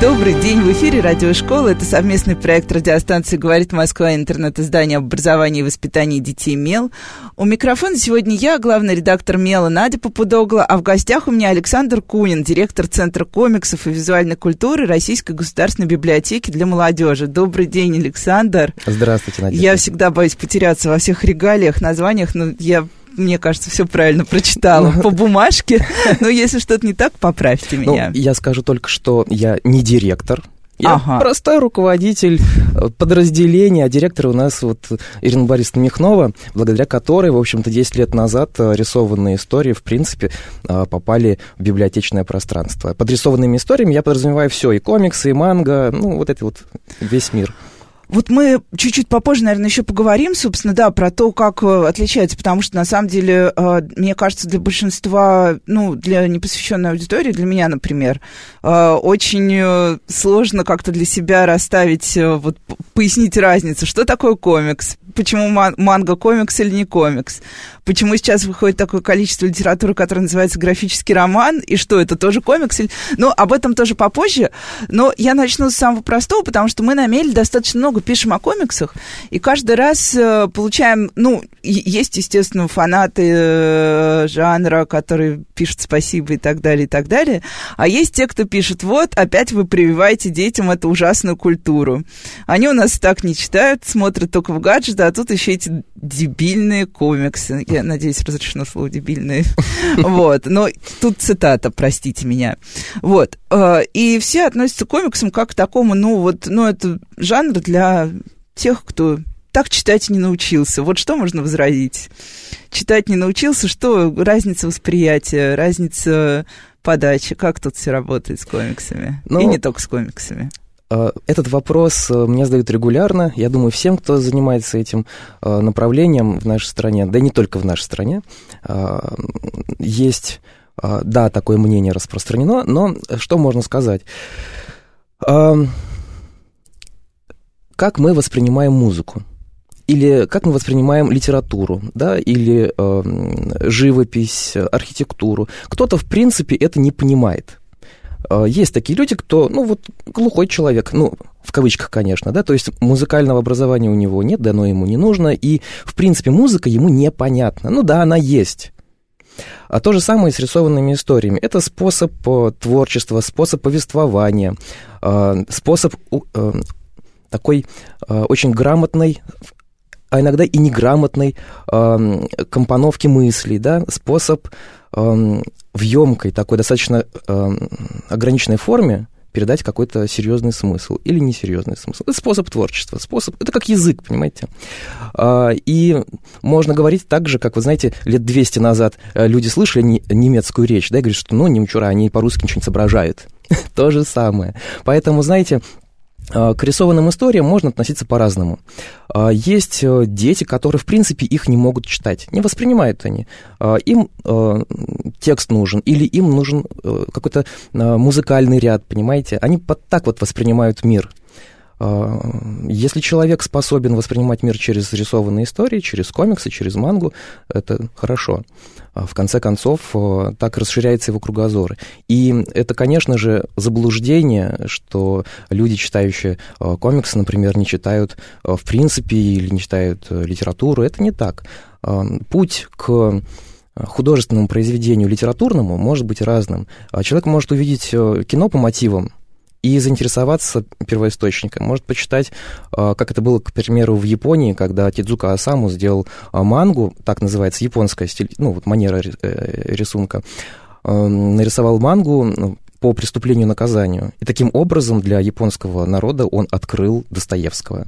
Добрый день, в эфире Радиошкола. Это совместный проект радиостанции «Говорит Москва» интернет-издание об образовании и воспитании детей «Мел». У микрофона сегодня я, главный редактор «Мела» Надя Попудогла, а в гостях у меня Александр Кунин, директор Центра комиксов и визуальной культуры Российской государственной библиотеки для молодежи. Добрый день, Александр. Здравствуйте, Надя. Я всегда боюсь потеряться во всех регалиях, названиях, но я мне кажется, все правильно прочитала по бумажке. Но если что-то не так, поправьте ну, меня. Ну, я скажу только, что я не директор, я ага. простой руководитель э, подразделения, а директор у нас вот Ирина Борисовна Михнова, благодаря которой, в общем-то, 10 лет назад э, рисованные истории, в принципе, э, попали в библиотечное пространство. Под рисованными историями я подразумеваю все, и комиксы, и манго, ну, вот это вот весь мир. Вот мы чуть-чуть попозже, наверное, еще поговорим, собственно, да, про то, как э, отличается, потому что, на самом деле, э, мне кажется, для большинства, ну, для непосвященной аудитории, для меня, например, э, очень сложно как-то для себя расставить, вот, пояснить разницу, что такое комикс, почему манга комикс или не комикс, почему сейчас выходит такое количество литературы, которая называется графический роман, и что это тоже комикс. Ну, об этом тоже попозже, но я начну с самого простого, потому что мы на Меле достаточно много пишем о комиксах, и каждый раз э, получаем, ну, есть, естественно, фанаты э, жанра, которые пишут спасибо и так далее, и так далее, а есть те, кто пишет, вот, опять вы прививаете детям эту ужасную культуру. Они у нас так не читают, смотрят только в гаджеты, а тут еще эти дебильные комиксы. Я надеюсь, разрешено слово дебильные. Вот. Но тут цитата, простите меня. Вот. Э, и все относятся к комиксам как к такому, ну, вот, ну, это жанр для тех, кто так читать не научился. Вот что можно возразить? Читать не научился, что разница восприятия, разница подачи, как тут все работает с комиксами? Ну, И не только с комиксами. Э, этот вопрос э, мне задают регулярно. Я думаю, всем, кто занимается этим э, направлением в нашей стране, да и не только в нашей стране, есть, да, такое мнение распространено, но что можно сказать? Как мы воспринимаем музыку? Или как мы воспринимаем литературу, да, или э, живопись, архитектуру. Кто-то, в принципе, это не понимает. А, есть такие люди, кто, ну, вот глухой человек, ну, в кавычках, конечно, да, то есть музыкального образования у него нет, да, но ему не нужно, и, в принципе, музыка ему непонятна. Ну да, она есть. А то же самое с рисованными историями. Это способ э, творчества, способ повествования, э, способ э, такой очень грамотной а иногда и неграмотной компоновки мыслей, да, способ в емкой, такой достаточно э, ограниченной форме передать какой-то серьезный смысл или несерьезный смысл. Это способ творчества, способ, это как язык, понимаете? А, и можно говорить так же, как, вы знаете, лет 200 назад э, люди слышали немецкую речь, да, и говорят, что, ну, немчура, они по-русски ничего не соображают. То же самое. Поэтому, знаете, к рисованным историям можно относиться по-разному. А, есть э, дети, которые, в принципе, их не могут читать, не воспринимают они. А, им э, текст нужен или им нужен э, какой-то музыкальный ряд, понимаете? Они так вот воспринимают мир – а, если человек способен воспринимать мир через рисованные истории, через комиксы, через мангу, это хорошо. А, в конце концов, а, так расширяется его кругозор. И это, конечно же, заблуждение, что люди, читающие комиксы, например, не читают в принципе или не читают литературу. Это не так. Путь к художественному произведению литературному может быть разным. Человек может увидеть кино по мотивам, и заинтересоваться первоисточником. Может почитать, а, как это было, к примеру, в Японии, когда Тидзука Асаму сделал а, мангу, так называется, японская стиль, ну, вот манера э, рисунка, нарисовал мангу ну, по преступлению наказанию. И таким образом для японского народа он открыл Достоевского.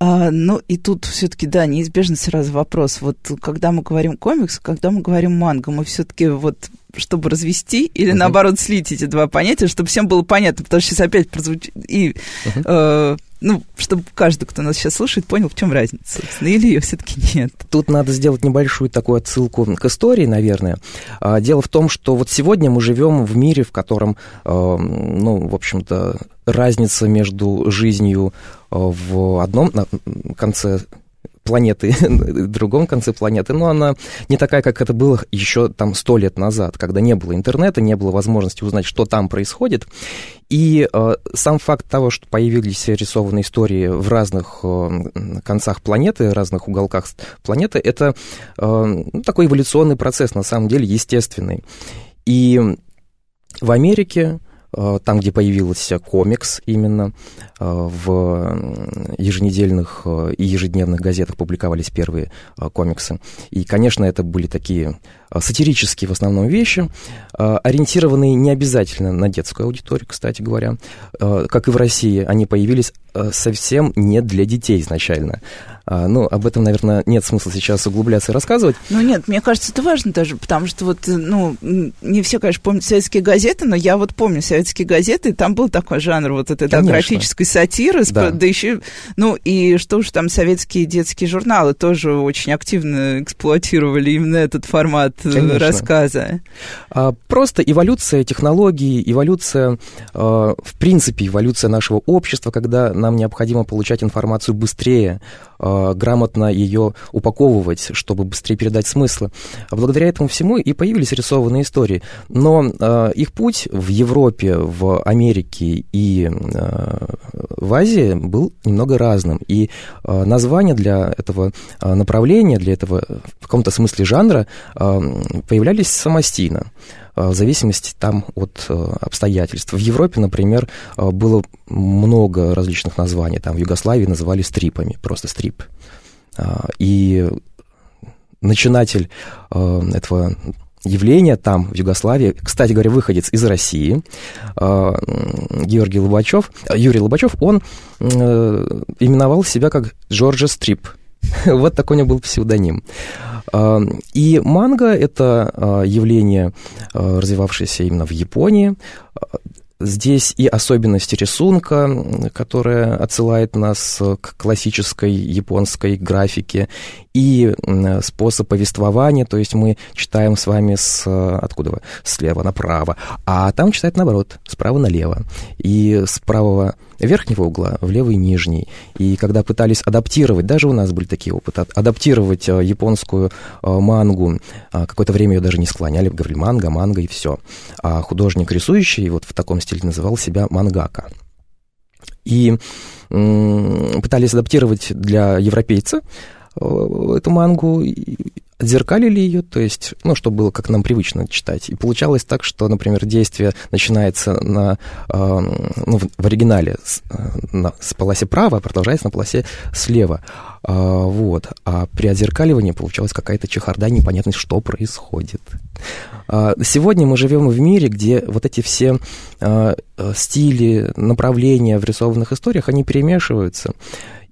А, ну, и тут все-таки, да, неизбежно сразу вопрос. Вот когда мы говорим комикс, когда мы говорим манго, мы все-таки вот чтобы развести или, uh-huh. наоборот, слить эти два понятия, чтобы всем было понятно, потому что сейчас опять прозвучит и uh-huh. э, ну, чтобы каждый, кто нас сейчас слушает, понял, в чем разница, собственно, или ее все-таки нет. Тут надо сделать небольшую такую отсылку к истории, наверное. А, дело в том, что вот сегодня мы живем в мире, в котором, а, ну, в общем-то, разница между жизнью в одном конце планеты, в другом конце планеты, но она не такая, как это было еще там сто лет назад, когда не было интернета, не было возможности узнать, что там происходит. И э, сам факт того, что появились рисованные истории в разных э, концах планеты, разных уголках планеты, это э, такой эволюционный процесс, на самом деле, естественный. И в Америке там, где появился комикс именно, э, в еженедельных э, и ежедневных газетах публиковались первые комиксы. И, конечно, это были такие сатирические в основном вещи, ориентированные не обязательно на детскую аудиторию, кстати говоря. Как и в России, они появились совсем не для детей изначально. А, ну, об этом, наверное, нет смысла сейчас углубляться и рассказывать. Ну, нет, мне кажется, это важно даже, потому что вот, ну, не все, конечно, помнят советские газеты, но я вот помню советские газеты, и там был такой жанр вот этой да, графической сатиры, да. да еще, ну, и что уж там советские детские журналы тоже очень активно эксплуатировали именно этот формат э, конечно. рассказа. А, просто эволюция технологий, эволюция, а, в принципе, эволюция нашего общества, когда нам необходимо получать информацию быстрее, а, грамотно ее упаковывать, чтобы быстрее передать смыслы. Благодаря этому всему и появились рисованные истории. Но э, их путь в Европе, в Америке и э, в Азии был немного разным. И э, названия для этого э, направления, для этого в каком-то смысле жанра э, появлялись самостийно в зависимости там от обстоятельств. В Европе, например, было много различных названий. Там в Югославии называли стрипами, просто стрип. И начинатель этого явления там, в Югославии, кстати говоря, выходец из России, Георгий Лобачев, Юрий Лобачев, он именовал себя как Джорджа Стрип. вот такой у него был псевдоним. И манга — это явление, развивавшееся именно в Японии. Здесь и особенности рисунка, которая отсылает нас к классической японской графике, и способ повествования, то есть мы читаем с вами с откуда слева направо, а там читают наоборот, справа налево, и с верхнего угла в левый нижний. И когда пытались адаптировать, даже у нас были такие опыты, адаптировать э, японскую э, мангу, а, какое-то время ее даже не склоняли, говорили манга, манга и все. А художник рисующий вот в таком стиле называл себя мангака. И пытались адаптировать для европейца, Э, эту мангу, отзеркалили ее, то есть, ну, чтобы было как нам привычно читать. И получалось так, что, например, действие начинается на, э, ну, в оригинале с, э, на, с полосе права, а продолжается на полосе слева. А, вот. А при отзеркаливании получалась какая-то чехарда, непонятно, что происходит. А, сегодня мы живем в мире, где вот эти все а, стили, направления в рисованных историях, они перемешиваются.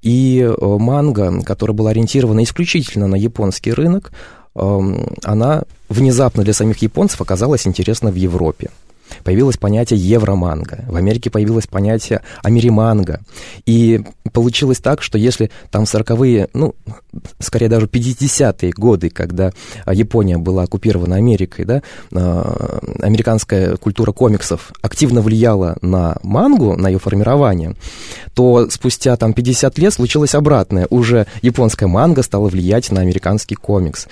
И э, манга, которая была ориентирована исключительно на японский рынок, эм, она внезапно для самих японцев оказалась интересна в Европе появилось понятие евроманга, в Америке появилось понятие америманга. И получилось так, что если там 40-е, ну, скорее даже 50-е годы, когда Япония была оккупирована Америкой, да, а, американская культура комиксов активно влияла на мангу, на ее формирование, то спустя там 50 лет случилось обратное. Уже японская манга стала влиять на американский комикс.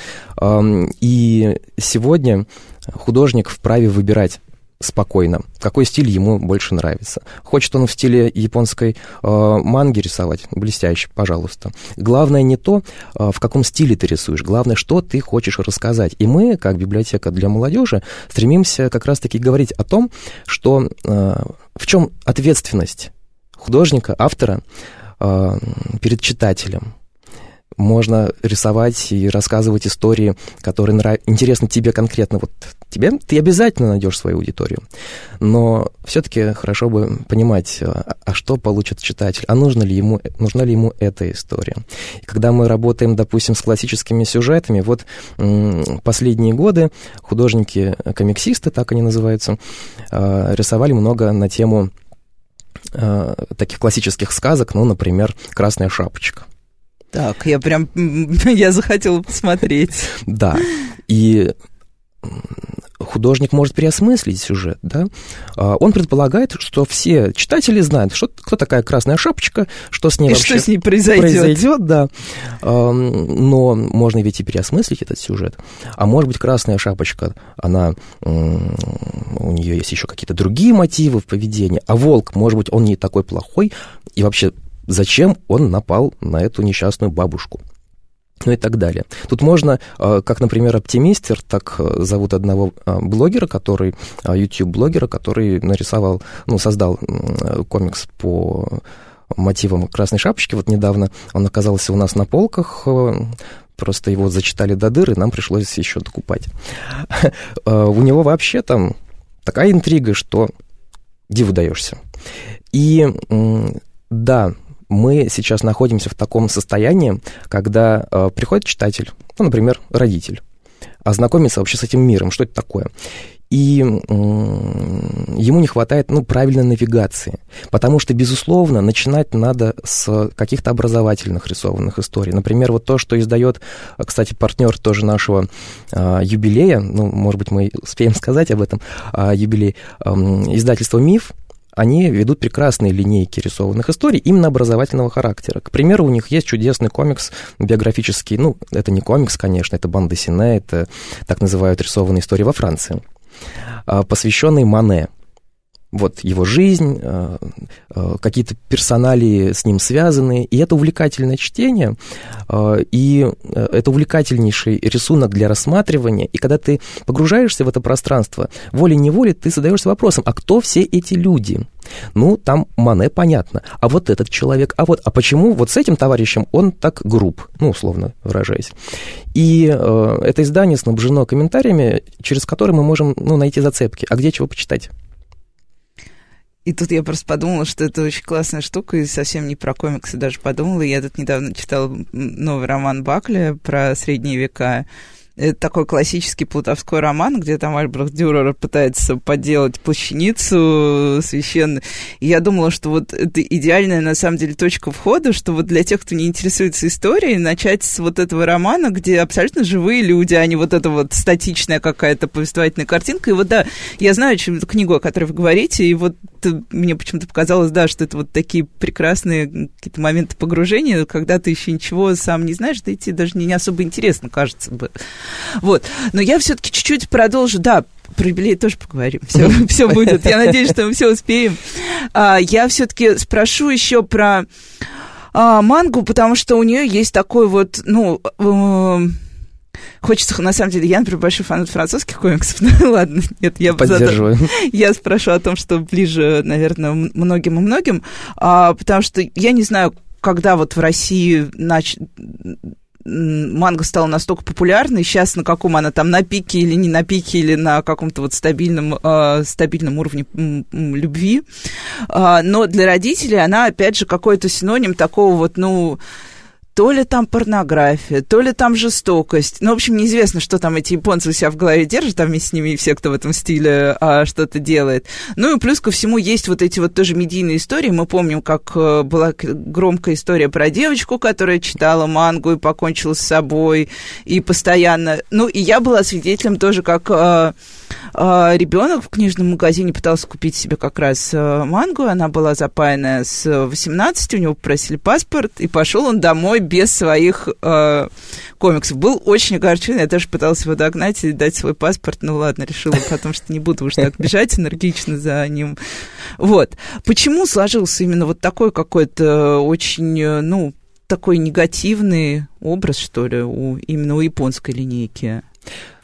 И сегодня художник вправе выбирать спокойно, какой стиль ему больше нравится. Хочет он в стиле японской э, манги рисовать, блестяще, пожалуйста. Главное не то, э, в каком стиле ты рисуешь, главное, что ты хочешь рассказать. И мы, как библиотека для молодежи, стремимся как раз-таки говорить о том, что э, в чем ответственность художника, автора э, перед читателем можно рисовать и рассказывать истории, которые нрав... интересны тебе конкретно. Вот тебе ты обязательно найдешь свою аудиторию. Но все-таки хорошо бы понимать, а, а что получит читатель, а нужно ли ему, нужна ли ему эта история. И когда мы работаем, допустим, с классическими сюжетами, вот последние годы художники-комиксисты, так они называются, а, рисовали много на тему э, таких классических сказок, ну, например, «Красная шапочка». Так, я прям, я захотела посмотреть. Да, и художник может переосмыслить сюжет, да, а, он предполагает, что все читатели знают, что, кто такая красная шапочка, что с ней и вообще что с ней произойдет. произойдет, да. Но можно ведь и переосмыслить этот сюжет. А может быть, красная шапочка, она, у нее есть еще какие-то другие мотивы в поведении, а волк, может быть, он не такой плохой, и вообще зачем он напал на эту несчастную бабушку ну и так далее. Тут можно, а, как, например, оптимистер, так а, зовут одного а, блогера, который, YouTube-блогера, который нарисовал, ну, создал комикс по мотивам «Красной шапочки». Вот недавно он оказался у нас на полках, просто его зачитали до дыры, нам пришлось еще докупать. У него вообще там такая интрига, что диву даешься. И да, мы сейчас находимся в таком состоянии, когда э, приходит читатель, ну, например, родитель, ознакомиться вообще с этим миром, что это такое. И ему не хватает ну, правильной навигации, потому что, безусловно, начинать надо с каких-то образовательных рисованных историй. Например, вот то, что издает, кстати, партнер тоже нашего э, юбилея, ну, может быть, мы успеем сказать об этом, э, юбилей, э, издательство «Миф», они ведут прекрасные линейки рисованных историй именно образовательного характера. К примеру, у них есть чудесный комикс биографический, ну, это не комикс, конечно, это банда Сине, это так называют рисованные истории во Франции, а, посвященный Мане – вот его жизнь, э, э, какие-то персоналии с ним связаны, и это увлекательное чтение, э, и это увлекательнейший рисунок для рассматривания, и когда ты погружаешься в это пространство, волей-неволей ты задаешься вопросом, а кто все эти люди? Ну, там Мане понятно, а вот этот человек, а вот, а почему вот с этим товарищем он так груб, ну, условно выражаясь. И э, это издание снабжено комментариями, через которые мы можем, ну, найти зацепки, а где чего почитать. И тут я просто подумала, что это очень классная штука, и совсем не про комиксы даже подумала. Я тут недавно читала новый роман Бакля про средние века, это такой классический плутовской роман, где там Альбрехт Дюрер пытается подделать плащаницу священную. И я думала, что вот это идеальная, на самом деле, точка входа, что вот для тех, кто не интересуется историей, начать с вот этого романа, где абсолютно живые люди, а не вот эта вот статичная какая-то повествовательная картинка. И вот да, я знаю чем книгу, о которой вы говорите, и вот мне почему-то показалось, да, что это вот такие прекрасные какие-то моменты погружения, когда ты еще ничего сам не знаешь, да и тебе даже не особо интересно, кажется бы. Вот. Но я все-таки чуть-чуть продолжу. Да, про юбилей тоже поговорим. Все, все будет. Я надеюсь, что мы все успеем. А, я все-таки спрошу еще про а, мангу, потому что у нее есть такой вот, ну, э, Хочется, на самом деле, я, например, большой фанат французских комиксов. Ну, ладно, нет, я Поддерживаю. Я спрошу о том, что ближе, наверное, многим и многим, а, потому что я не знаю, когда вот в России нач манга стала настолько популярной, сейчас на каком она там, на пике или не на пике, или на каком-то вот стабильном, э, стабильном уровне любви. Э, но для родителей она, опять же, какой-то синоним такого вот, ну, то ли там порнография, то ли там жестокость. Ну, в общем, неизвестно, что там эти японцы у себя в голове держат, там вместе с ними и все, кто в этом стиле а, что-то делает. Ну и плюс ко всему есть вот эти вот тоже медийные истории. Мы помним, как э, была громкая история про девочку, которая читала мангу и покончила с собой, и постоянно... Ну, и я была свидетелем тоже, как э, ребенок в книжном магазине пытался купить себе как раз мангу, она была запаянная с 18, у него попросили паспорт, и пошел он домой без своих э, комиксов. Был очень огорчен, я даже пыталась его догнать и дать свой паспорт, ну ладно, решила, потому что не буду уж так бежать энергично за ним. Вот. Почему сложился именно вот такой какой-то очень, э, ну, такой негативный образ, что ли, у, именно у японской линейки?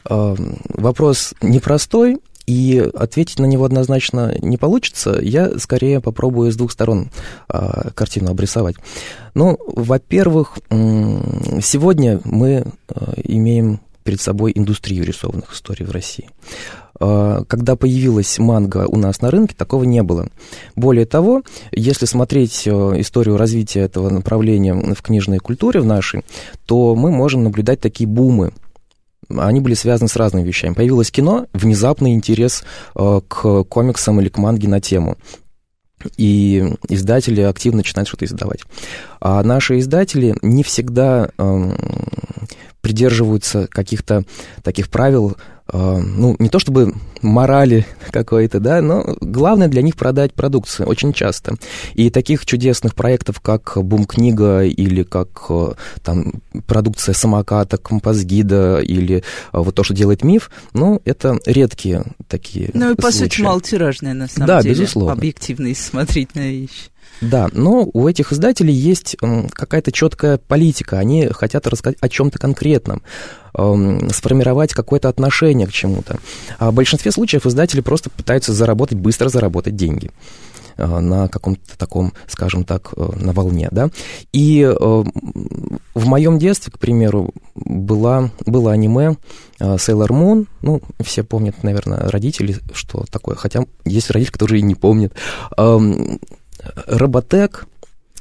Э, вопрос непростой, и ответить на него однозначно не получится, я скорее попробую с двух сторон а, картину обрисовать. Ну, во-первых, сегодня мы а, имеем перед собой индустрию рисованных историй в России. А, когда появилась манга у нас на рынке, такого не было. Более того, если смотреть а, историю развития этого направления в книжной культуре в нашей, то мы можем наблюдать такие бумы они были связаны с разными вещами. Появилось кино, внезапный интерес э, к комиксам или к манге на тему. и издатели активно начинают что-то издавать. А наши издатели не всегда э, придерживаются каких-то таких правил, э, ну, не то чтобы морали какой-то, да, но главное для них продать продукцию очень часто. И таких чудесных проектов, как Бум-книга или как э, там продукция самоката, композгида или э, вот то, что делает миф, ну, это редкие такие Ну и, по случаи. сути, малотиражная, на самом Да, деле. безусловно. Объективно, если смотреть на вещи. Да, но у этих издателей есть какая-то четкая политика. Они хотят рассказать о чем-то конкретном, эм, сформировать какое-то отношение к чему-то. А в большинстве случаев издатели просто пытаются заработать, быстро заработать деньги э, на каком-то таком, скажем так, э, на волне, да. И э, в моем детстве, к примеру, была, было аниме Sailor Moon, ну, все помнят, наверное, родители, что такое, хотя есть родители, которые и не помнят. Роботек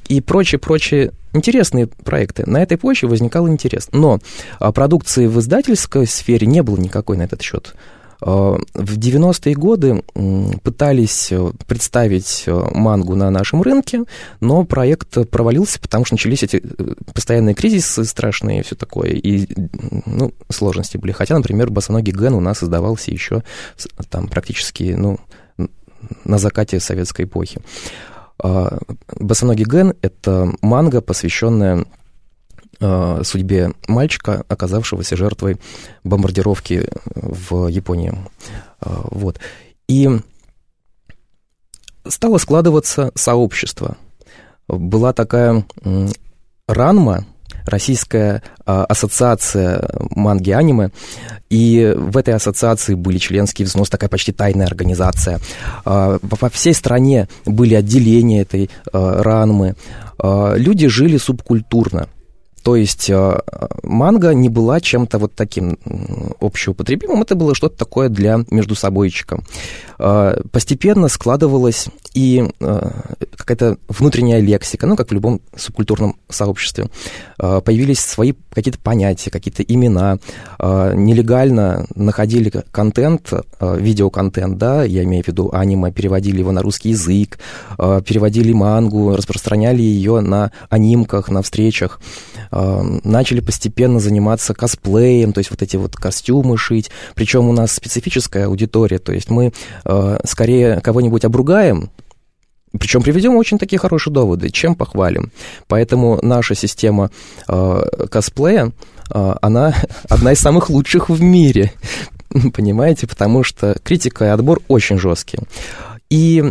и прочие-прочие интересные проекты. На этой почве возникал интерес. Но а, продукции в издательской сфере не было никакой на этот счет. А, В 90-е годы пытались э, представить э, мангу на нашем рынке, но проект провалился, потому что начались эти э, постоянные кризисы страшные и все такое, и ну, сложности были. Хотя, например, «Босоногий Ген» у нас издавался еще там практически ну, на закате советской эпохи. А, Босоногий Ген — это манга, посвященная а, судьбе мальчика, оказавшегося жертвой бомбардировки в Японии. А, Вот. И стало складываться сообщество. Была такая Ранма, Российская а, ассоциация манги аниме, и в этой ассоциации были членские взносы, такая почти тайная организация. А, по всей стране были отделения этой а, ранмы. А, Люди жили субкультурно. То есть а, манга не была чем-то вот таким общеупотребимым, это было что-то такое для междусобойчика. А, Постепенно складывалась и а, какая-то внутренняя лексика, ну, как в любом субкультурном сообществе. Появились свои какие-то понятия, какие-то имена. Нелегально находили контент, видеоконтент, да, я имею в виду аниме, переводили его на русский язык, переводили мангу, распространяли ее на анимках, на встречах. А, Начали постепенно заниматься косплеем, то есть вот эти вот костюмы шить. Причем у нас специфическая аудитория, то есть мы а, скорее кого-нибудь обругаем, причем приведем очень такие хорошие доводы, чем похвалим. Поэтому наша система э, косплея, э, она одна из самых лучших в мире. Понимаете? Потому что критика и отбор очень жесткие. И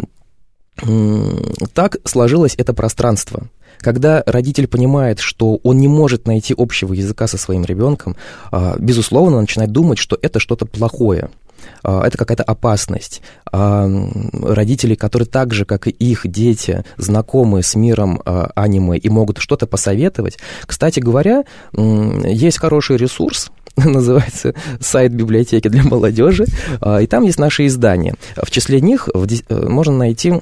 так сложилось это пространство. Когда родитель понимает, что он не может найти общего языка со своим ребенком, а, безусловно, начинает думать, что это что-то плохое а, это какая-то опасность. А, Родители, которые так же, как и их дети, знакомы с миром аниме и могут что-то посоветовать. Кстати говоря, есть хороший ресурс, называется сайт библиотеки для молодежи, и там есть наши издания. В числе них э, можно найти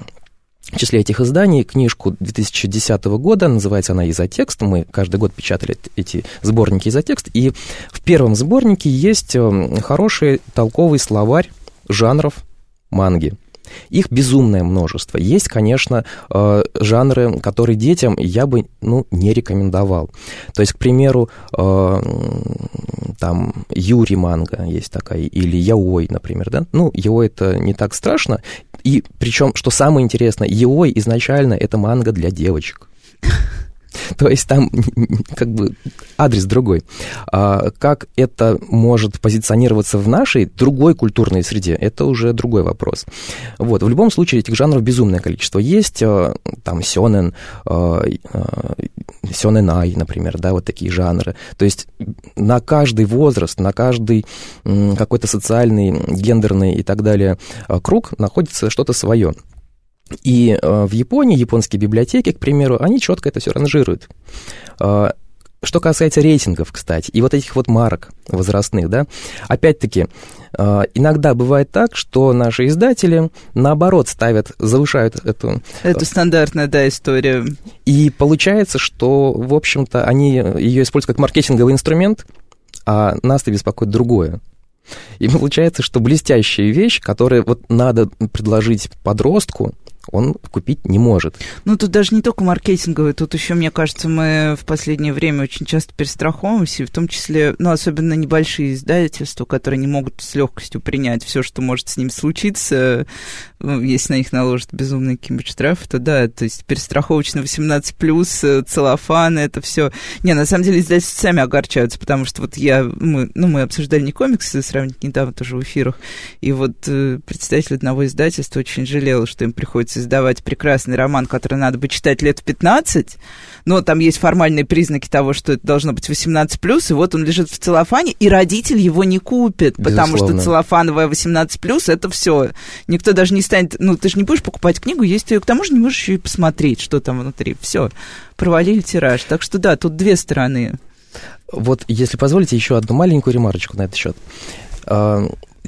в числе этих изданий книжку 2010 года, называется она «Изотекст». Мы каждый год печатали эти сборники «Изотекст». И в первом сборнике есть э, хороший толковый словарь жанров манги. Их безумное множество. Есть, конечно, э, жанры, которые детям я бы ну, не рекомендовал. То есть, к примеру, э, там Юри манга есть такая, или Яой, например, да? Ну, Яой это не так страшно, и причем, что самое интересное, Яой изначально это манга для девочек. То есть там как бы адрес другой. А как это может позиционироваться в нашей другой культурной среде, это уже другой вопрос. Вот, в любом случае этих жанров безумное количество. Есть э, там сёнэн, э, э, сёнэнай, например, да, вот такие жанры. То есть на каждый возраст, на каждый какой-то социальный, гендерный и так далее круг находится что-то свое. И э, в Японии, японские библиотеки, к примеру, они четко это все ранжируют. Э, что касается рейтингов, кстати, и вот этих вот марок возрастных, да, опять-таки, э, иногда бывает так, что наши издатели, наоборот, ставят, завышают эту... Это стандартная, да, история. И получается, что, в общем-то, они ее используют как маркетинговый инструмент, а нас-то беспокоит другое. И получается, что блестящая вещь, которую вот надо предложить подростку, он купить не может. Ну, тут даже не только маркетинговый, тут еще, мне кажется, мы в последнее время очень часто перестраховываемся, в том числе, ну, особенно небольшие издательства, которые не могут с легкостью принять все, что может с ним случиться, ну, если на них наложат безумные какие-нибудь то да, то есть перестраховочно 18+, э, целлофан, это все. Не, на самом деле издательства сами огорчаются, потому что вот я, мы, ну, мы обсуждали не комиксы, сравнить недавно тоже в эфирах, и вот э, представитель одного издательства очень жалел, что им приходится издавать прекрасный роман, который надо бы читать лет в 15, но там есть формальные признаки того, что это должно быть 18+, и вот он лежит в целлофане, и родитель его не купит, потому Безусловно. что целлофановая 18+, это все. Никто даже не станет, ну, ты же не будешь покупать книгу, если ты к тому же не можешь еще и посмотреть, что там внутри. Все, провалили тираж. Так что да, тут две стороны. Вот, если позволите, еще одну маленькую ремарочку на этот счет.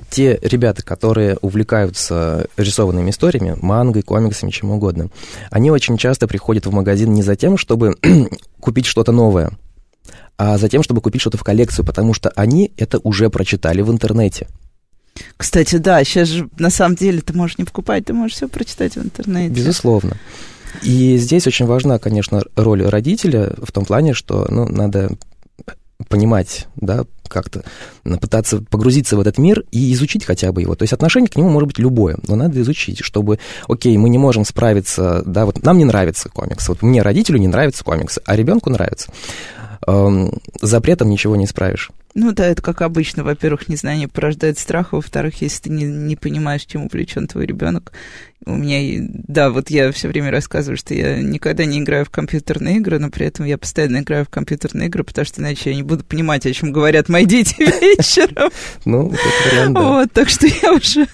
Те ребята, которые увлекаются рисованными историями, мангой, комиксами, чем угодно, они очень часто приходят в магазин не за тем, чтобы купить что-то новое, а за тем, чтобы купить что-то в коллекцию, потому что они это уже прочитали в интернете. Кстати, да, сейчас же на самом деле ты можешь не покупать, ты можешь все прочитать в интернете. Безусловно. И здесь очень важна, конечно, роль родителя в том плане, что ну, надо понимать, да, как-то пытаться погрузиться в этот мир и изучить хотя бы его. То есть отношение к нему может быть любое, но надо изучить, чтобы, окей, мы не можем справиться, да, вот нам не нравится комикс, вот мне, родителю, не нравится комикс, а ребенку нравится. Эм, запретом ничего не исправишь. Ну да, это как обычно. Во-первых, незнание порождает страх, во-вторых, если ты не, не понимаешь, чем увлечен твой ребенок. У меня, да, вот я все время рассказываю, что я никогда не играю в компьютерные игры, но при этом я постоянно играю в компьютерные игры, потому что иначе я не буду понимать, о чем говорят мои дети вечером. Ну, это вариант, да. Вот, так что я уже,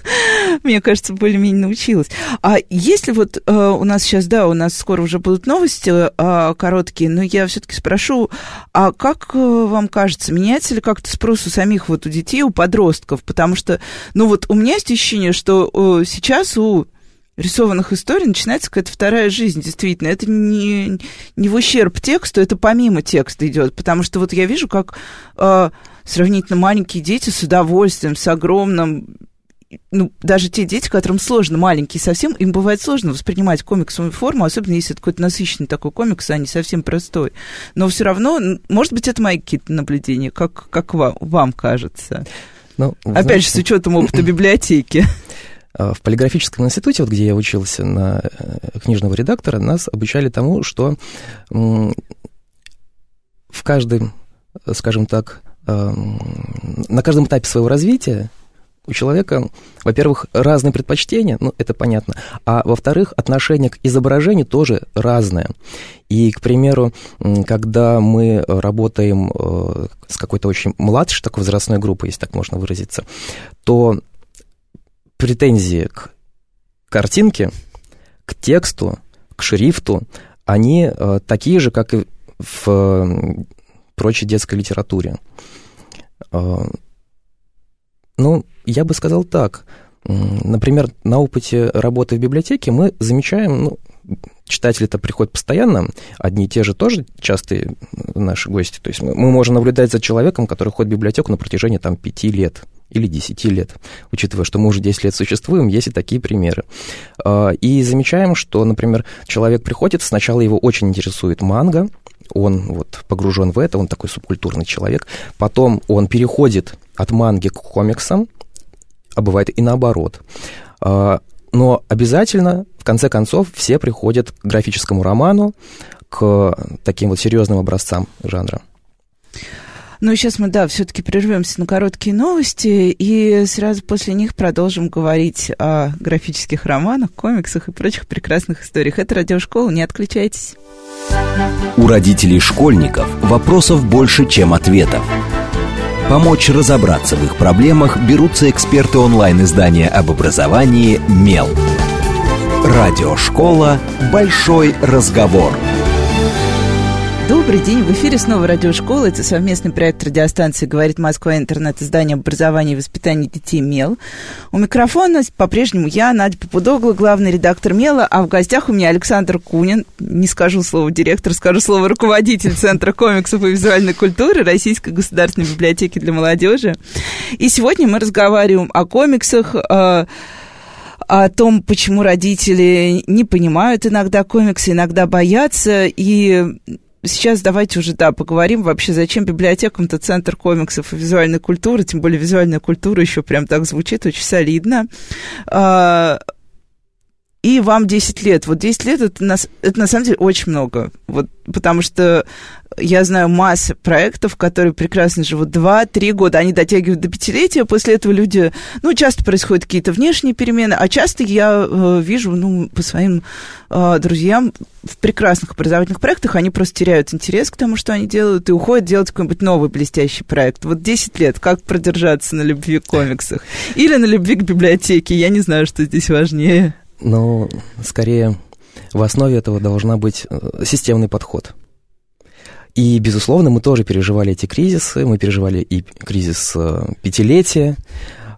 мне кажется, более-менее научилась. А если вот э, у нас сейчас, да, у нас скоро уже будут новости э, короткие, но я все-таки спрошу, а как э, вам кажется, меняется ли как-то спрос у самих вот у детей, у подростков? Потому что, ну вот у меня есть ощущение, что э, сейчас у рисованных историй начинается какая-то вторая жизнь, действительно. Это не, не в ущерб тексту, это помимо текста идет. Потому что вот я вижу, как э, сравнительно маленькие дети с удовольствием, с огромным ну, даже те дети, которым сложно, маленькие совсем, им бывает сложно воспринимать комиксовую форму, особенно если это какой-то насыщенный такой комикс, а не совсем простой. Но все равно, может быть, это мои какие-то наблюдения, как, как вам, вам кажется. Ну, Опять знаете, же, с учетом опыта библиотеки. А, В полиграфическом институте, вот где я учился на э, книжного редактора, нас обучали тому, что в каждом, скажем так, эм, на каждом этапе своего развития у человека, во-первых, разные предпочтения, ну, это понятно, а во-вторых, отношение к изображению тоже разное. И, к примеру, когда мы работаем э, с какой-то очень младшей такой возрастной группой, если так можно выразиться, то претензии к картинке, к тексту, к шрифту, они э, такие же, как и в э, прочей детской литературе. Э, ну, я бы сказал так. Например, на опыте работы в библиотеке мы замечаем, ну, читатели-то приходят постоянно, одни и те же тоже частые наши гости. То есть мы, мы можем наблюдать за человеком, который ходит в библиотеку на протяжении там пяти лет или 10 лет, учитывая, что мы уже 10 лет существуем, есть и такие примеры. А, И замечаем, что, например, человек приходит, сначала его очень интересует манга, он вот погружен в это, он такой субкультурный человек, потом он переходит от манги к комиксам, а бывает и наоборот. А, Но обязательно, в конце концов, все приходят к графическому роману, к таким вот серьезным образцам жанра. Ну, сейчас мы, да, все-таки прервемся на короткие новости и сразу после них продолжим говорить о графических романах, комиксах и прочих прекрасных историях. Это радиошкола, не отключайтесь. У родителей школьников вопросов больше, чем ответов. Помочь разобраться в их проблемах берутся эксперты онлайн-издания об образовании «Мел». Радиошкола «Большой разговор». Добрый день, в эфире снова радиошкола. Это совместный проект радиостанции «Говорит Москва. Интернет. Издание об образовании и воспитании детей МЕЛ». У микрофона по-прежнему я, Надя Попудогла, главный редактор МЕЛа, а в гостях у меня Александр Кунин, не скажу слово директор, скажу слово руководитель Центра комиксов и визуальной культуры Российской государственной библиотеки для молодежи. И сегодня мы разговариваем о комиксах, э, о том, почему родители не понимают иногда комиксы, иногда боятся. И сейчас давайте уже, да, поговорим вообще, зачем библиотекам-то Центр комиксов и визуальной культуры, тем более визуальная культура еще прям так звучит, очень солидно. И вам 10 лет. Вот 10 лет это на, это на самом деле очень много. Вот, потому что я знаю массу проектов, которые прекрасно живут 2-3 года, они дотягивают до пятилетия, после этого люди, ну, часто происходят какие-то внешние перемены, а часто я э, вижу, ну, по своим э, друзьям в прекрасных образовательных проектах, они просто теряют интерес к тому, что они делают, и уходят делать какой-нибудь новый блестящий проект. Вот 10 лет, как продержаться на любви к комиксах? Или на любви к библиотеке? Я не знаю, что здесь важнее. Но скорее в основе этого должна быть э, системный подход. И, безусловно, мы тоже переживали эти кризисы, мы переживали и кризис э, пятилетия.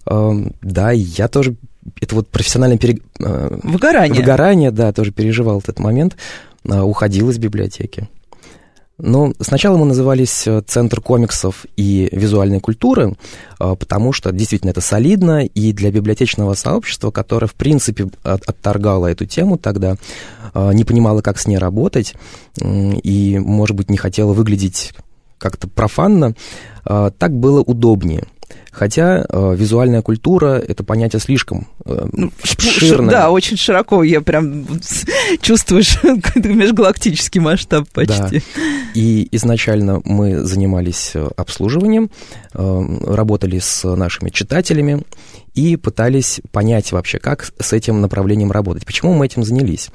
Э, да, и я тоже, это вот профессиональное пере... э, выгорание. выгорание, да, тоже переживал этот момент, э, уходил из библиотеки. Ну, сначала мы назывались э, Центр комиксов и визуальной культуры, э, потому что действительно это солидно, и для библиотечного сообщества, которое, в принципе, отторгало эту тему тогда, э, не понимало, как с ней работать, и, может быть, не хотело выглядеть как-то профанно, так было удобнее – Хотя э, визуальная культура это понятие слишком э, ну, ширное. Да, очень широко. Я прям чувствуешь межгалактический масштаб почти. Да. И изначально мы занимались э, обслуживанием, э, работали с нашими читателями и пытались понять вообще, как с этим направлением работать. Почему мы этим занялись?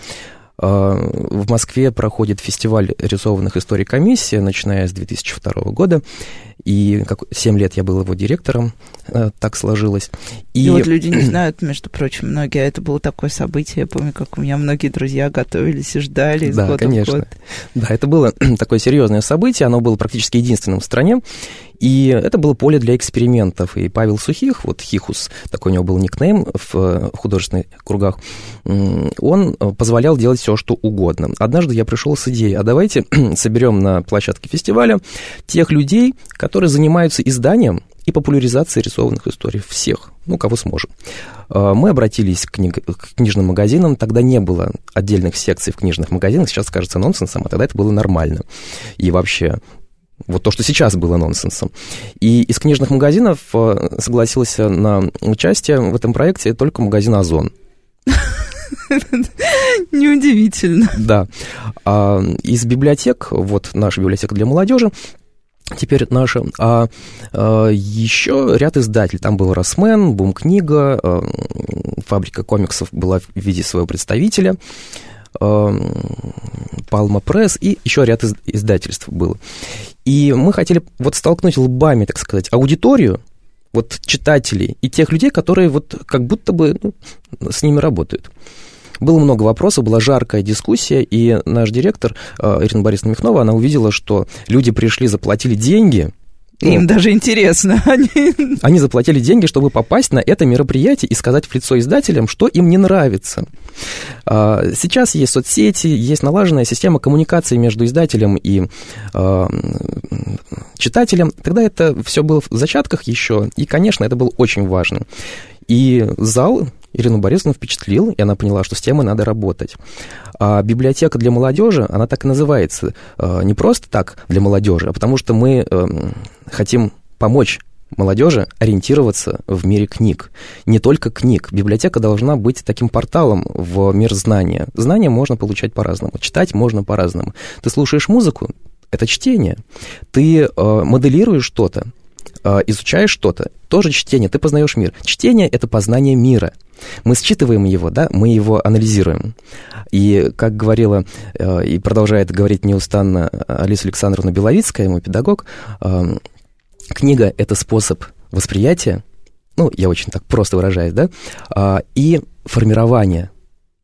Э, в Москве проходит фестиваль рисованных историй комиссии, начиная с 2002 года и как, 7 лет я был его директором, э, так сложилось. И... и вот люди не знают, между прочим, многие, а это было такое событие, я помню, как у меня многие друзья готовились и ждали из да, года конечно. в год. Да, это было такое серьезное событие, оно было практически единственным в стране, и это было поле для экспериментов. И Павел Сухих, вот Хихус, такой у него был никнейм в, в художественных кругах, он позволял делать все, что угодно. Однажды я пришел с идеей, а давайте соберем на площадке фестиваля тех людей, которые занимаются изданием и популяризацией рисованных историй всех, ну, кого сможем. А, мы обратились к, книг, к книжным магазинам, тогда не было отдельных секций в книжных магазинах, сейчас кажется нонсенсом, а тогда это было нормально. И вообще вот то, что сейчас было нонсенсом. И из книжных магазинов э, согласился на участие в этом проекте только магазин «Озон». Неудивительно. Да. А из библиотек, вот наша библиотека для молодежи, Теперь наша. А, а еще ряд издателей. Там был Росмен, Бум книга, а, фабрика комиксов была в виде своего представителя. Палма Пресс и еще ряд издательств было. И мы хотели вот столкнуть лбами, так сказать, аудиторию, вот читателей и тех людей, которые вот как будто бы ну, с ними работают. Было много вопросов, была жаркая дискуссия, и наш директор э, Ирина Борисовна Михнова, она увидела, что люди пришли, заплатили деньги, им ну, даже интересно. Они... они заплатили деньги, чтобы попасть на это мероприятие и сказать в лицо издателям, что им не нравится. А, сейчас есть соцсети, есть налаженная система коммуникации между издателем и а, читателем. Тогда это все было в зачатках еще, и, конечно, это было очень важно. И зал Ирину Борисовну впечатлил, и она поняла, что с темой надо работать. А библиотека для молодежи, она так и называется. А, не просто так для молодежи, а потому что мы эм, хотим помочь молодежи ориентироваться в мире книг. Не только книг. Библиотека должна быть таким порталом в мир знания. Знания можно получать по-разному, читать можно по-разному. Ты слушаешь музыку, это чтение. Ты э, моделируешь что-то, э, изучаешь что-то, тоже чтение, ты познаешь мир. Чтение — это познание мира. Мы считываем его, да, мы его анализируем. И, как говорила э, и продолжает говорить неустанно Алиса Александровна Беловицкая, мой педагог, э, книга — это способ восприятия, ну, я очень так просто выражаюсь, да, э, и формирование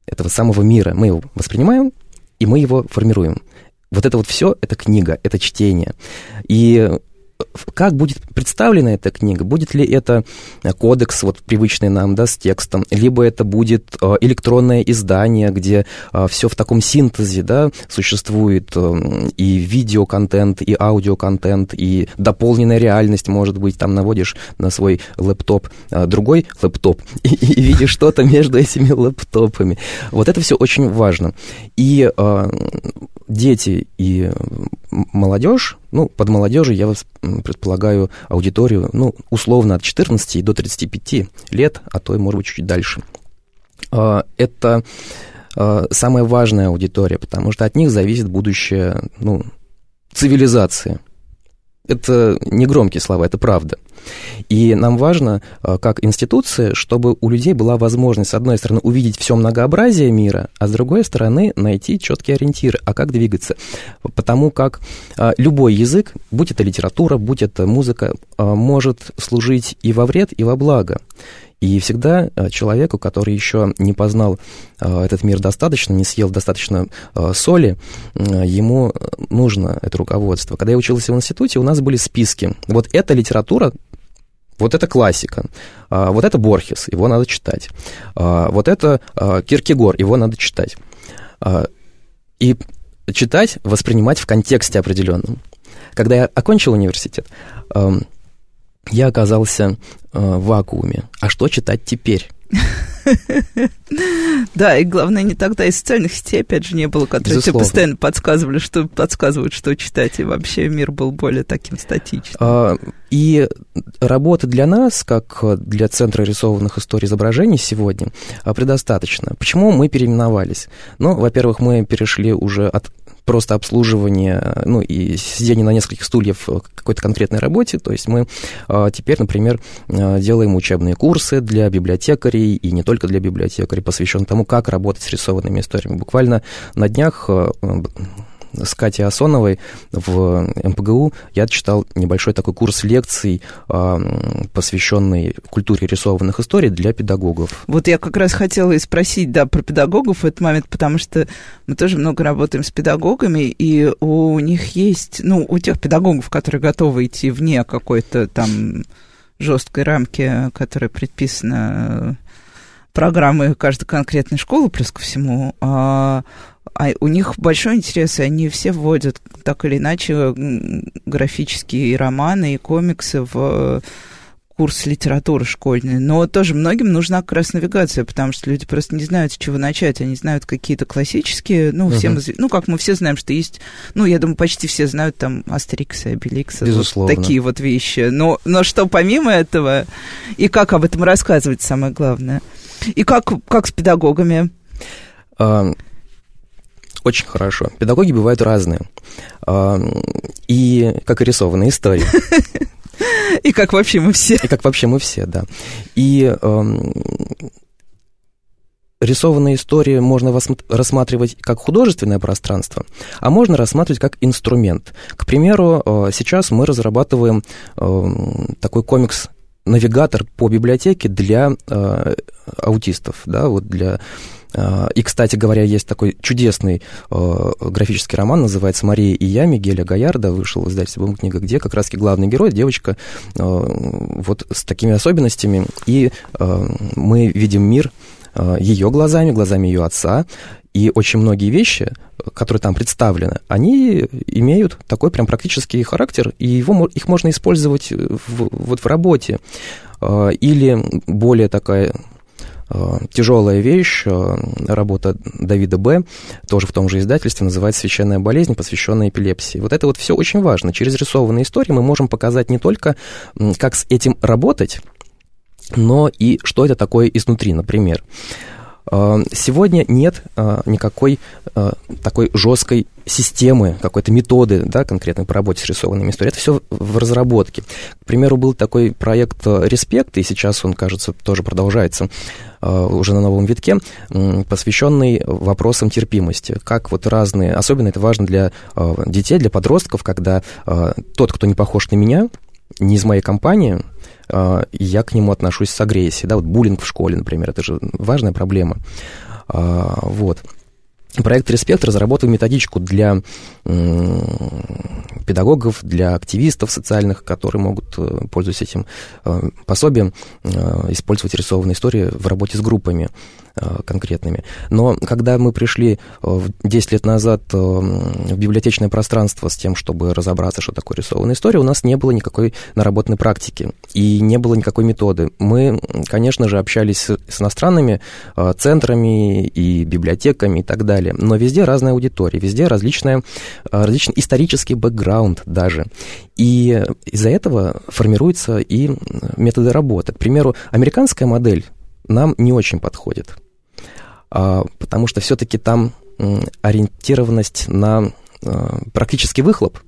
этого самого мира. Мы его воспринимаем, и мы его формируем. Вот это вот все — это книга, это чтение. И как будет представлена эта книга? Будет ли это кодекс, вот привычный нам, да, с текстом, либо это будет э, электронное издание, где э, все в таком синтезе, да, существует э, и видеоконтент, и аудиоконтент, и дополненная реальность, может быть, там наводишь на свой лэптоп другой лэптоп и, и видишь что-то между этими лэптопами. Вот это все очень важно. И дети и молодежь, ну, под молодежью я предполагаю аудиторию, ну, условно от 14 до 35 лет, а то и, может быть, чуть дальше. А, это а, самая важная аудитория, потому что от них зависит будущее, ну, цивилизации. Это не громкие слова, это правда. И нам важно, э, как институция, чтобы у людей была возможность, с одной стороны, увидеть все многообразие мира, а с другой стороны, найти четкие ориентиры, а как двигаться. Потому как э, любой язык, будь это литература, будь это музыка, э, может служить и во вред, и во благо. И всегда человеку, который еще не познал этот мир достаточно, не съел достаточно соли, ему нужно это руководство. Когда я учился в институте, у нас были списки. Вот эта литература, вот это классика, вот это Борхес, его надо читать, вот это Киркегор, его надо читать. И читать, воспринимать в контексте определенном. Когда я окончил университет, я оказался в вакууме. А что читать теперь? Да, и главное, не тогда и социальных сетей, опять же, не было, которые тебе постоянно подсказывали, что подсказывают, что читать, и вообще мир был более таким статичным. А, и работы для нас, как для Центра рисованных историй изображений сегодня, а, предостаточно. Почему мы переименовались? Ну, во-первых, мы перешли уже от просто обслуживание, ну, и сидение на нескольких стульев какой-то конкретной работе. То есть мы а, теперь, например, а, делаем учебные курсы для библиотекарей, и не только для библиотекарей, посвященные тому, как работать с рисованными историями. Буквально на днях а, с Катей Асоновой в МПГУ я читал небольшой такой курс лекций, посвященный культуре рисованных историй для педагогов. Вот я как раз хотела и спросить, да, про педагогов в этот момент, потому что мы тоже много работаем с педагогами, и у них есть, ну, у тех педагогов, которые готовы идти вне какой-то там жесткой рамки, которая предписана программы каждой конкретной школы, плюс ко всему, а, у них большой интерес, и они все вводят так или иначе графические романы, и комиксы в курс литературы школьный. Но тоже многим нужна как раз навигация, потому что люди просто не знают, с чего начать. Они знают какие-то классические, ну, uh-huh. всем, ну, как мы все знаем, что есть, ну, я думаю, почти все знают там Астерикса Обеликса. Безусловно. Вот такие вот вещи. Но, но что помимо этого, и как об этом рассказывать, самое главное. И как, как с педагогами? Очень хорошо. Педагоги бывают разные. А, и как и рисованные истории. И как вообще мы все. И как вообще мы все, да. И рисованные истории можно рассматривать как художественное пространство, а можно рассматривать как инструмент. К примеру, э, сейчас мы разрабатываем такой комикс навигатор по библиотеке для э, аутистов, да, вот для и, кстати говоря, есть такой чудесный э, графический роман, называется «Мария и я» Мигеля Гаярда, вышел в издательстве книга, где как раз главный герой, девочка, э, вот с такими особенностями, и э, мы видим мир ее глазами, глазами ее отца, и очень многие вещи, которые там представлены, они имеют такой прям практический характер, и его, их можно использовать в, вот в работе. А, или более такая а, тяжелая вещь, а, работа Давида Б., тоже в том же издательстве, называется «Священная болезнь, посвященная эпилепсии». Вот это вот все очень важно. Через рисованные истории мы можем показать не только, как с этим работать, но и что это такое изнутри, например. Э, сегодня нет э, никакой э, такой жесткой системы, какой-то методы, да, конкретно по работе с рисованными историями. Это все в разработке. К примеру, был такой проект «Респект», и сейчас он, кажется, тоже продолжается уже на новом витке, посвященный вопросам терпимости. Как вот разные, особенно это важно для детей, для подростков, когда тот, кто не похож на меня, не из моей компании, я к нему отношусь с агрессией. Да, вот буллинг в школе, например, это же важная проблема. А, вот. проект «Респект» разработал методичку для педагогов, для активистов социальных, которые могут, э, пользуясь этим э, пособием, э, использовать рисованные истории в работе с группами конкретными. Но когда мы пришли 10 лет назад в библиотечное пространство с тем, чтобы разобраться, что такое рисованная история, у нас не было никакой наработанной практики и не было никакой методы. Мы, конечно же, общались с иностранными центрами и библиотеками и так далее, но везде разная аудитория, везде различная, различный исторический бэкграунд, даже. И из-за этого формируются и методы работы. К примеру, американская модель нам не очень подходит, потому что все-таки там ориентированность на а, практический выхлоп,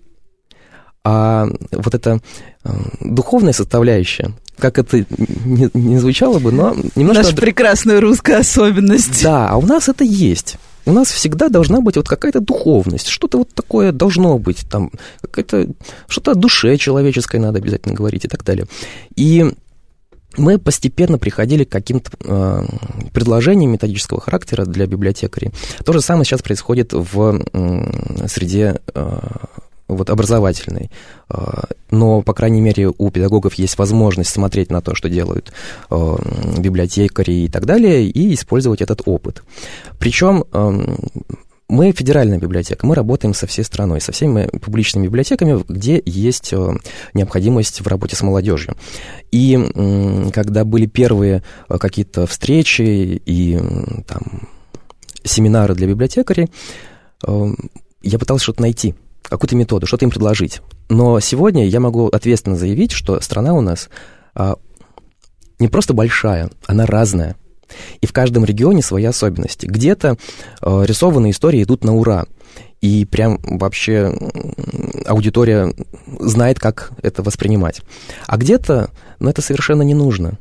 а вот эта а, духовная составляющая, как это не, не звучало бы, но немножко... Наша прекрасная русская особенность. Да, а у нас это есть у нас всегда должна быть вот какая-то духовность, что-то вот такое должно быть, там, какая-то, что-то о душе человеческой надо обязательно говорить и так далее. И мы постепенно приходили к каким-то э, предложениям методического характера для библиотекарей. То же самое сейчас происходит в э, среде э, вот, образовательной. А, но, по крайней мере, у педагогов есть возможность смотреть на то, что делают а, библиотекари и так далее, и использовать этот опыт. Причем мы федеральная библиотека, мы работаем со всей страной, со всеми публичными библиотеками, где есть а, необходимость в работе с молодежью. И когда были первые какие-то встречи и там, семинары для библиотекарей, я пытался что-то найти – какую-то методу, что-то им предложить. Но сегодня я могу ответственно заявить, что страна у нас а, не просто большая, она разная. И в каждом регионе свои особенности. Где-то а, рисованные истории идут на ура. И прям вообще аудитория знает, как это воспринимать. А где-то, ну, это совершенно не нужно.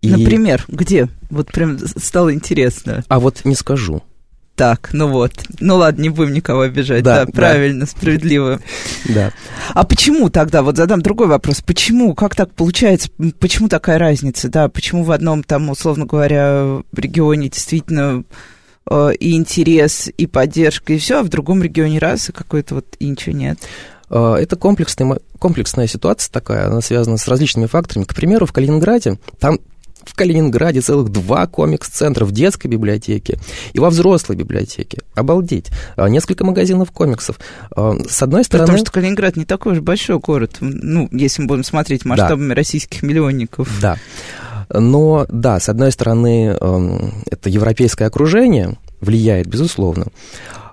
И... Например, где? Вот прям стало интересно. А вот не скажу. Так, ну вот. Ну ладно, не будем никого обижать. Да, да правильно, да. справедливо. Да. А почему тогда, вот задам другой вопрос, почему, как так получается, почему такая разница, да, почему в одном там, условно говоря, регионе действительно э, и интерес, и поддержка, и все, а в другом регионе раз, и какой-то вот и ничего нет? Э, это комплексная, комплексная ситуация такая, она связана с различными факторами. К примеру, в Калининграде там в Калининграде целых два комикс-центра в детской библиотеке и во взрослой библиотеке. Обалдеть. А, несколько магазинов комиксов. А, с одной стороны... Потому что Калининград не такой уж большой город, ну, если мы будем смотреть масштабами да. российских миллионников. Да. Но, да, с одной стороны, эм, это европейское окружение влияет, безусловно.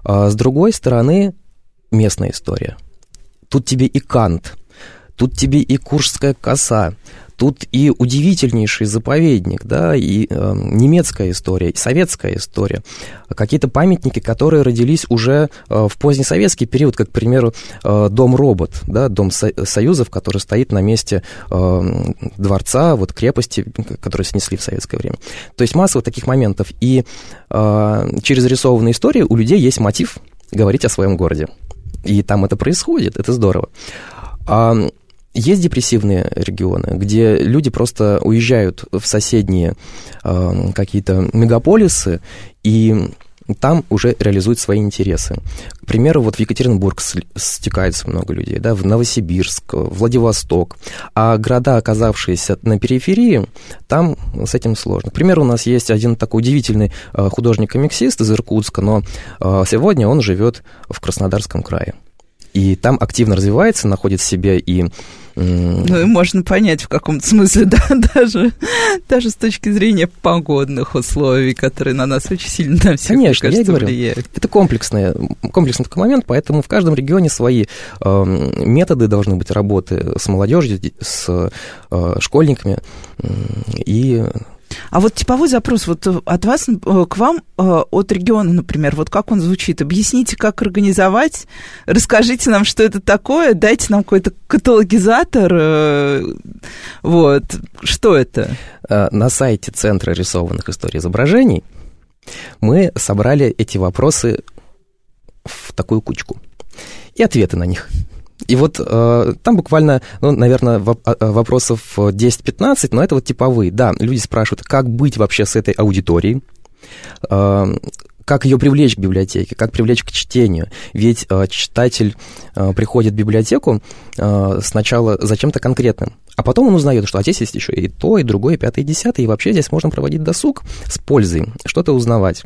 А с другой стороны, местная история. Тут тебе и Кант, тут тебе и Куршская коса, Тут и удивительнейший заповедник, да, и э, немецкая история, и советская история. Какие-то памятники, которые родились уже э, в позднесоветский период, как, к примеру, э, дом-робот, да, дом со- Союзов, который стоит на месте э, дворца, вот крепости, которые снесли в советское время. То есть масса вот таких моментов. И э, через рисованные истории у людей есть мотив говорить о своем городе. И там это происходит, это здорово. Есть депрессивные регионы, где люди просто уезжают в соседние э, какие-то мегаполисы и там уже реализуют свои интересы. К примеру, вот в Екатеринбург стекается много людей, да, в Новосибирск, Владивосток. А города, оказавшиеся на периферии, там с этим сложно. К примеру, у нас есть один такой удивительный э, художник-комиксист из Иркутска, но э, сегодня он живет в Краснодарском крае. И там активно развивается, находит себе и ну и можно понять в каком-то смысле, да, даже, даже с точки зрения погодных условий, которые на нас очень сильно на всех, Конечно, кажется, я говорю, влияют. Это комплексный, комплексный такой момент, поэтому в каждом регионе свои э, методы должны быть работы с молодежью, с э, школьниками и а вот типовой запрос вот э, от вас э, к вам, э, от региона, например, вот как он звучит? Объясните, как организовать, расскажите нам, что это такое, дайте нам какой-то каталогизатор, вот, что это? На сайте Центра рисованных историй изображений мы собрали эти вопросы в такую кучку и ответы на них. И вот э, там буквально, ну, наверное, воп- а, а, вопросов 10-15, но это вот типовые. Да, люди спрашивают, как быть вообще с этой аудиторией, э, как ее привлечь к библиотеке, как привлечь к чтению. Ведь э, читатель э, приходит в библиотеку э, сначала зачем-то конкретным, а потом он узнает, что а здесь есть еще и то, и другое, и пятое, и десятое, и вообще здесь можно проводить досуг с пользой, что-то узнавать.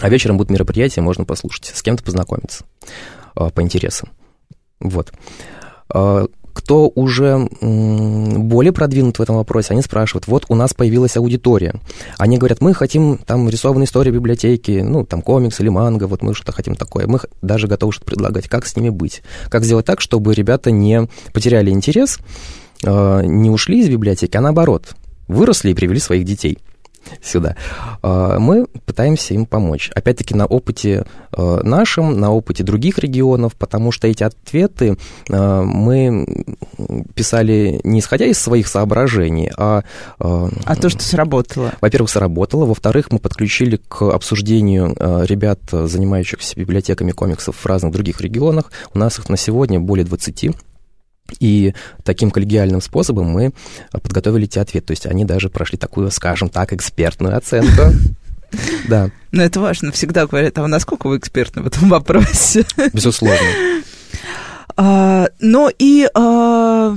А вечером будет мероприятие, можно послушать, с кем-то познакомиться э, по интересам. Вот. Э, кто уже более продвинут в этом вопросе, они спрашивают, вот у нас появилась аудитория. Они говорят, мы хотим там рисованные истории библиотеки, ну, там комикс или манго, вот мы что-то хотим такое. Мы даже готовы что-то предлагать, как с ними быть. Как сделать так, чтобы ребята не потеряли интерес, э, не ушли из библиотеки, а наоборот, выросли и привели своих детей сюда, а, мы пытаемся им помочь. Опять-таки на опыте а, нашем, на опыте других регионов, потому что эти ответы а, мы писали не исходя из своих соображений, а... А то, что сработало. Во-первых, сработало. Во-вторых, мы подключили к обсуждению ребят, занимающихся библиотеками комиксов в разных других регионах. У нас их на сегодня более 20 и таким коллегиальным способом мы подготовили эти ответы. То есть они даже прошли такую, скажем так, экспертную оценку. Да. Но это важно. Всегда говорят, а насколько вы экспертны в этом вопросе? Безусловно. А, но и а,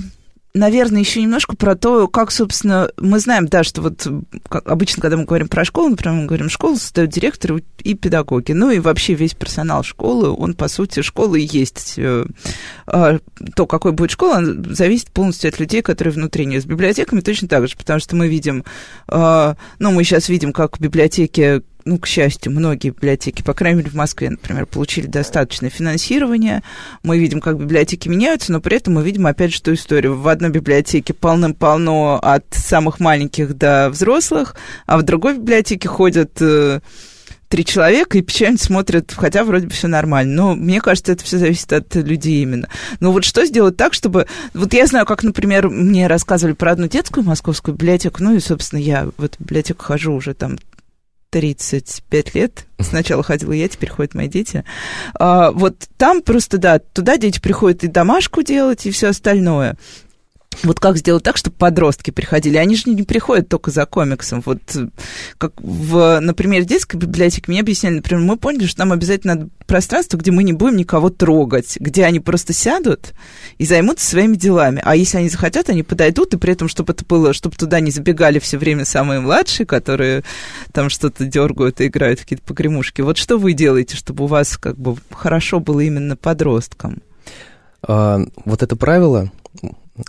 наверное, еще немножко про то, как, собственно, мы знаем, да, что вот обычно, когда мы говорим про школу, например, мы говорим, школу создают директоры и педагоги, ну и вообще весь персонал школы, он, по сути, школа и есть. Э, а, то, какой будет школа, зависит полностью от людей, которые внутри нее. С библиотеками точно так же, потому что мы видим, а, ну, мы сейчас видим, как библиотеки ну, к счастью, многие библиотеки, по крайней мере, в Москве, например, получили достаточное финансирование. Мы видим, как библиотеки меняются, но при этом мы видим, опять же, ту историю. В одной библиотеке полным-полно от самых маленьких до взрослых, а в другой библиотеке ходят э, три человека и печально смотрят, хотя вроде бы все нормально. Но мне кажется, это все зависит от людей именно. Но вот что сделать так, чтобы... Вот я знаю, как, например, мне рассказывали про одну детскую московскую библиотеку, ну и, собственно, я в эту библиотеку хожу уже там 35 лет. Сначала ходила я, теперь ходят мои дети. А, вот там просто, да, туда дети приходят и домашку делать, и все остальное. Вот как сделать так, чтобы подростки приходили? Они же не приходят только за комиксом. Вот как в, например, детской библиотеке мне объясняли, например, мы поняли, что нам обязательно надо пространство, где мы не будем никого трогать, где они просто сядут и займутся своими делами. А если они захотят, они подойдут, и при этом, чтобы это было, чтобы туда не забегали все время самые младшие, которые там что-то дергают и играют в какие-то погремушки. Вот что вы делаете, чтобы у вас как бы хорошо было именно подросткам? А, вот это правило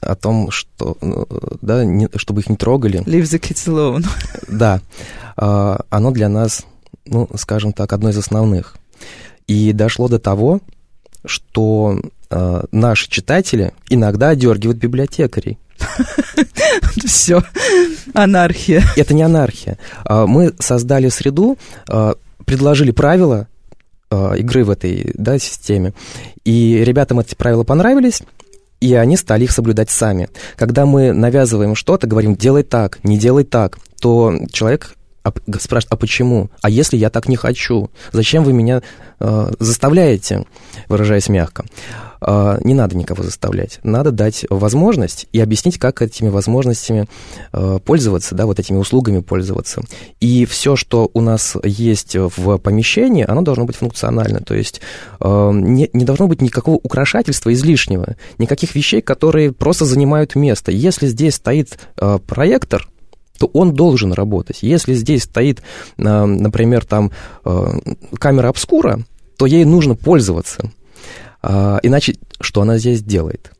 о том, что, ну, да, не, чтобы их не трогали. Leave the kids alone. Да, а, оно для нас, ну, скажем так, одно из основных. И дошло до того, что а, наши читатели иногда одергивают библиотекарей. Все, анархия. Это не анархия. А, мы создали среду, предложили правила игры в этой да, системе, и ребятам эти правила понравились, и они стали их соблюдать сами. Когда мы навязываем что-то, говорим, делай так, не делай так, то человек спрашивает, а почему? А если я так не хочу? Зачем вы меня э, заставляете, выражаясь мягко? Э, не надо никого заставлять. Надо дать возможность и объяснить, как этими возможностями э, пользоваться, да, вот этими услугами пользоваться. И все, что у нас есть в помещении, оно должно быть функционально. То есть э, не, не должно быть никакого украшательства излишнего, никаких вещей, которые просто занимают место. Если здесь стоит проектор, то он должен работать. Если здесь стоит, например, там камера обскура, то ей нужно пользоваться. А, иначе что она здесь делает?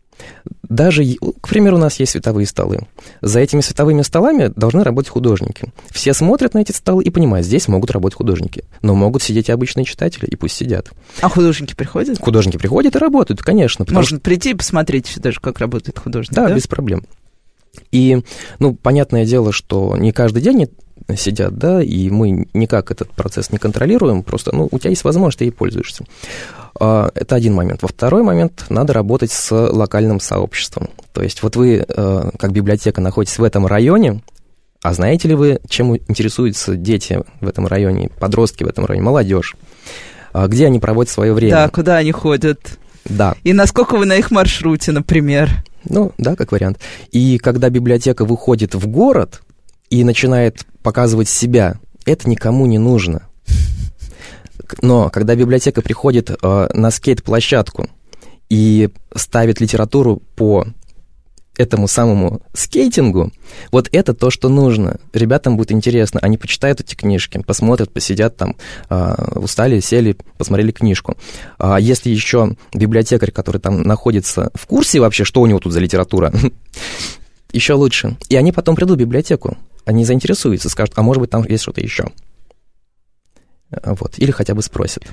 Даже, к примеру, у нас есть световые столы. За этими световыми столами должны работать художники. Все смотрят на эти столы и понимают, здесь могут работать художники. Но могут сидеть и обычные читатели, и пусть сидят. А художники приходят? Художники приходят и работают, конечно. Можно что... прийти и посмотреть даже, как работает художник, да? Да, без проблем. И, ну, понятное дело, что не каждый день сидят, да, и мы никак этот процесс не контролируем, просто, ну, у тебя есть возможность, ты ей пользуешься. А, это один момент. Во второй момент надо работать с локальным сообществом. То есть вот вы, э, как библиотека, находитесь в этом районе, а знаете ли вы, чем интересуются дети в этом районе, подростки в этом районе, молодежь? А где они проводят свое время? Да, куда они ходят? Да. И насколько вы на их маршруте, например? Ну, да, как вариант. И когда библиотека выходит в город и начинает показывать себя, это никому не нужно. Но когда библиотека приходит э, на скейт-площадку и ставит литературу по этому самому скейтингу, вот это то, что нужно. Ребятам будет интересно, они почитают эти книжки, посмотрят, посидят там, э, устали, сели, посмотрели книжку. А если еще библиотекарь, который там находится в курсе вообще, что у него тут за литература, еще лучше. И они потом придут в библиотеку, они заинтересуются, скажут, а может быть там есть что-то еще. Вот, или хотя бы спросят.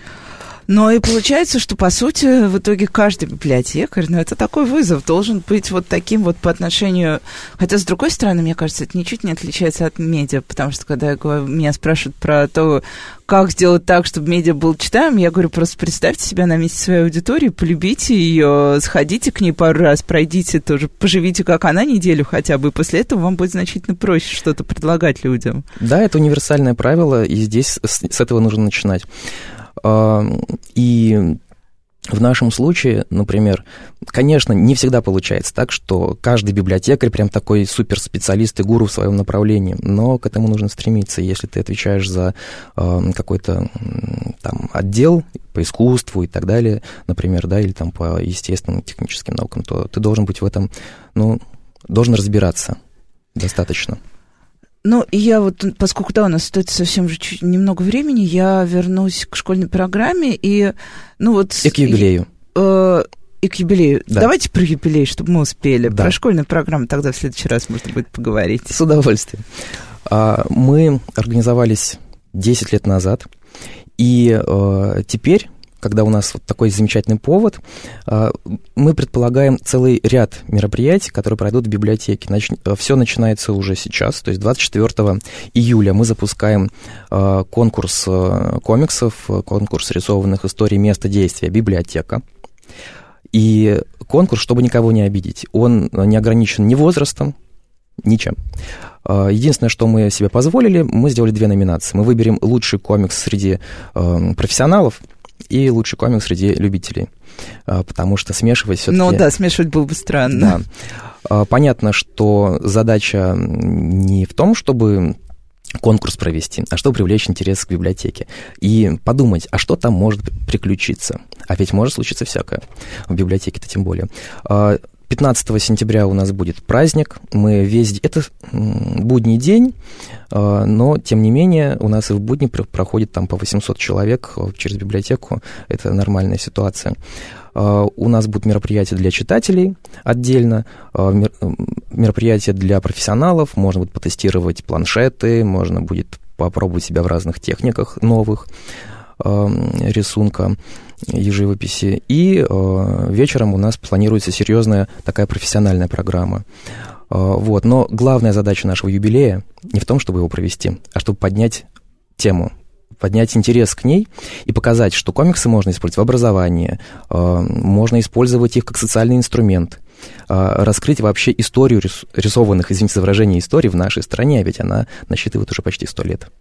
Но и получается, что, по сути, в итоге каждый библиотекарь, ну, это такой вызов, должен быть вот таким вот по отношению... Хотя, с другой стороны, мне кажется, это ничуть не отличается от медиа, потому что, когда я говорю, меня спрашивают про то, как сделать так, чтобы медиа был читаем, я говорю, просто представьте себя на месте своей аудитории, полюбите ее, сходите к ней пару раз, пройдите тоже, поживите как она неделю хотя бы, и после этого вам будет значительно проще что-то предлагать людям. Да, это универсальное правило, и здесь с, с этого нужно начинать. И в нашем случае, например, конечно, не всегда получается так, что каждый библиотекарь прям такой суперспециалист и гуру в своем направлении, но к этому нужно стремиться. Если ты отвечаешь за э, какой-то там отдел по искусству и так далее, например, да, или там по естественным техническим наукам, то ты должен быть в этом, ну, должен разбираться достаточно. Ну, и я вот, поскольку, да, у нас стоит совсем же чуть немного времени, я вернусь к школьной программе и, ну вот... И к юбилею. И, э, и к юбилею. Да. Давайте про юбилей, чтобы мы успели. Да. Про школьную программу тогда в следующий раз можно будет поговорить. С удовольствием. А, мы организовались 10 лет назад, и э, теперь когда у нас вот такой замечательный повод, а, мы предполагаем целый ряд мероприятий, которые пройдут в библиотеке. Э, Все начинается уже сейчас, то есть 24 июля мы запускаем а, конкурс э, комиксов, конкурс рисованных историй места действия «Библиотека». И конкурс, чтобы никого не обидеть, он не ограничен ни возрастом, ничем. А, единственное, что мы себе позволили, мы сделали две номинации. Мы выберем лучший комикс среди э, профессионалов – и лучший комикс среди любителей. А, потому что смешивать все-таки... Ну да, смешивать было бы странно. Да. А, понятно, что задача не в том, чтобы конкурс провести, а чтобы привлечь интерес к библиотеке. И подумать, а что там может приключиться? А ведь может случиться всякое. В библиотеке-то тем более. А, 15 сентября у нас будет праздник. Мы весь... Это будний день, а, но, тем не менее, у нас и в будни проходит там по 800 человек э, через библиотеку. Это нормальная ситуация. А, у нас будут мероприятия для читателей отдельно, а, мероприятия для профессионалов. Можно будет потестировать планшеты, можно будет попробовать себя в разных техниках новых рисунка ежевописи. И э, вечером у нас планируется серьезная такая профессиональная программа. Э, вот. Но главная задача нашего юбилея не в том, чтобы его провести, а чтобы поднять тему, поднять интерес к ней и показать, что комиксы можно использовать в образовании, э, можно использовать их как социальный инструмент, раскрыть вообще историю рисованных, извините за выражение, историй в нашей стране, ведь она насчитывает уже почти сто лет.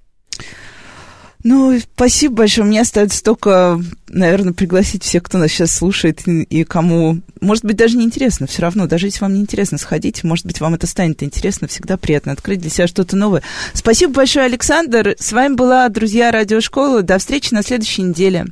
Ну, спасибо большое. Мне остается только, наверное, пригласить всех, кто нас сейчас слушает и кому, может быть, даже не интересно, все равно, даже если вам не интересно, сходите, может быть, вам это станет интересно, всегда приятно открыть для себя что-то новое. Спасибо большое, Александр. С вами была, друзья, Радиошкола. До встречи на следующей неделе.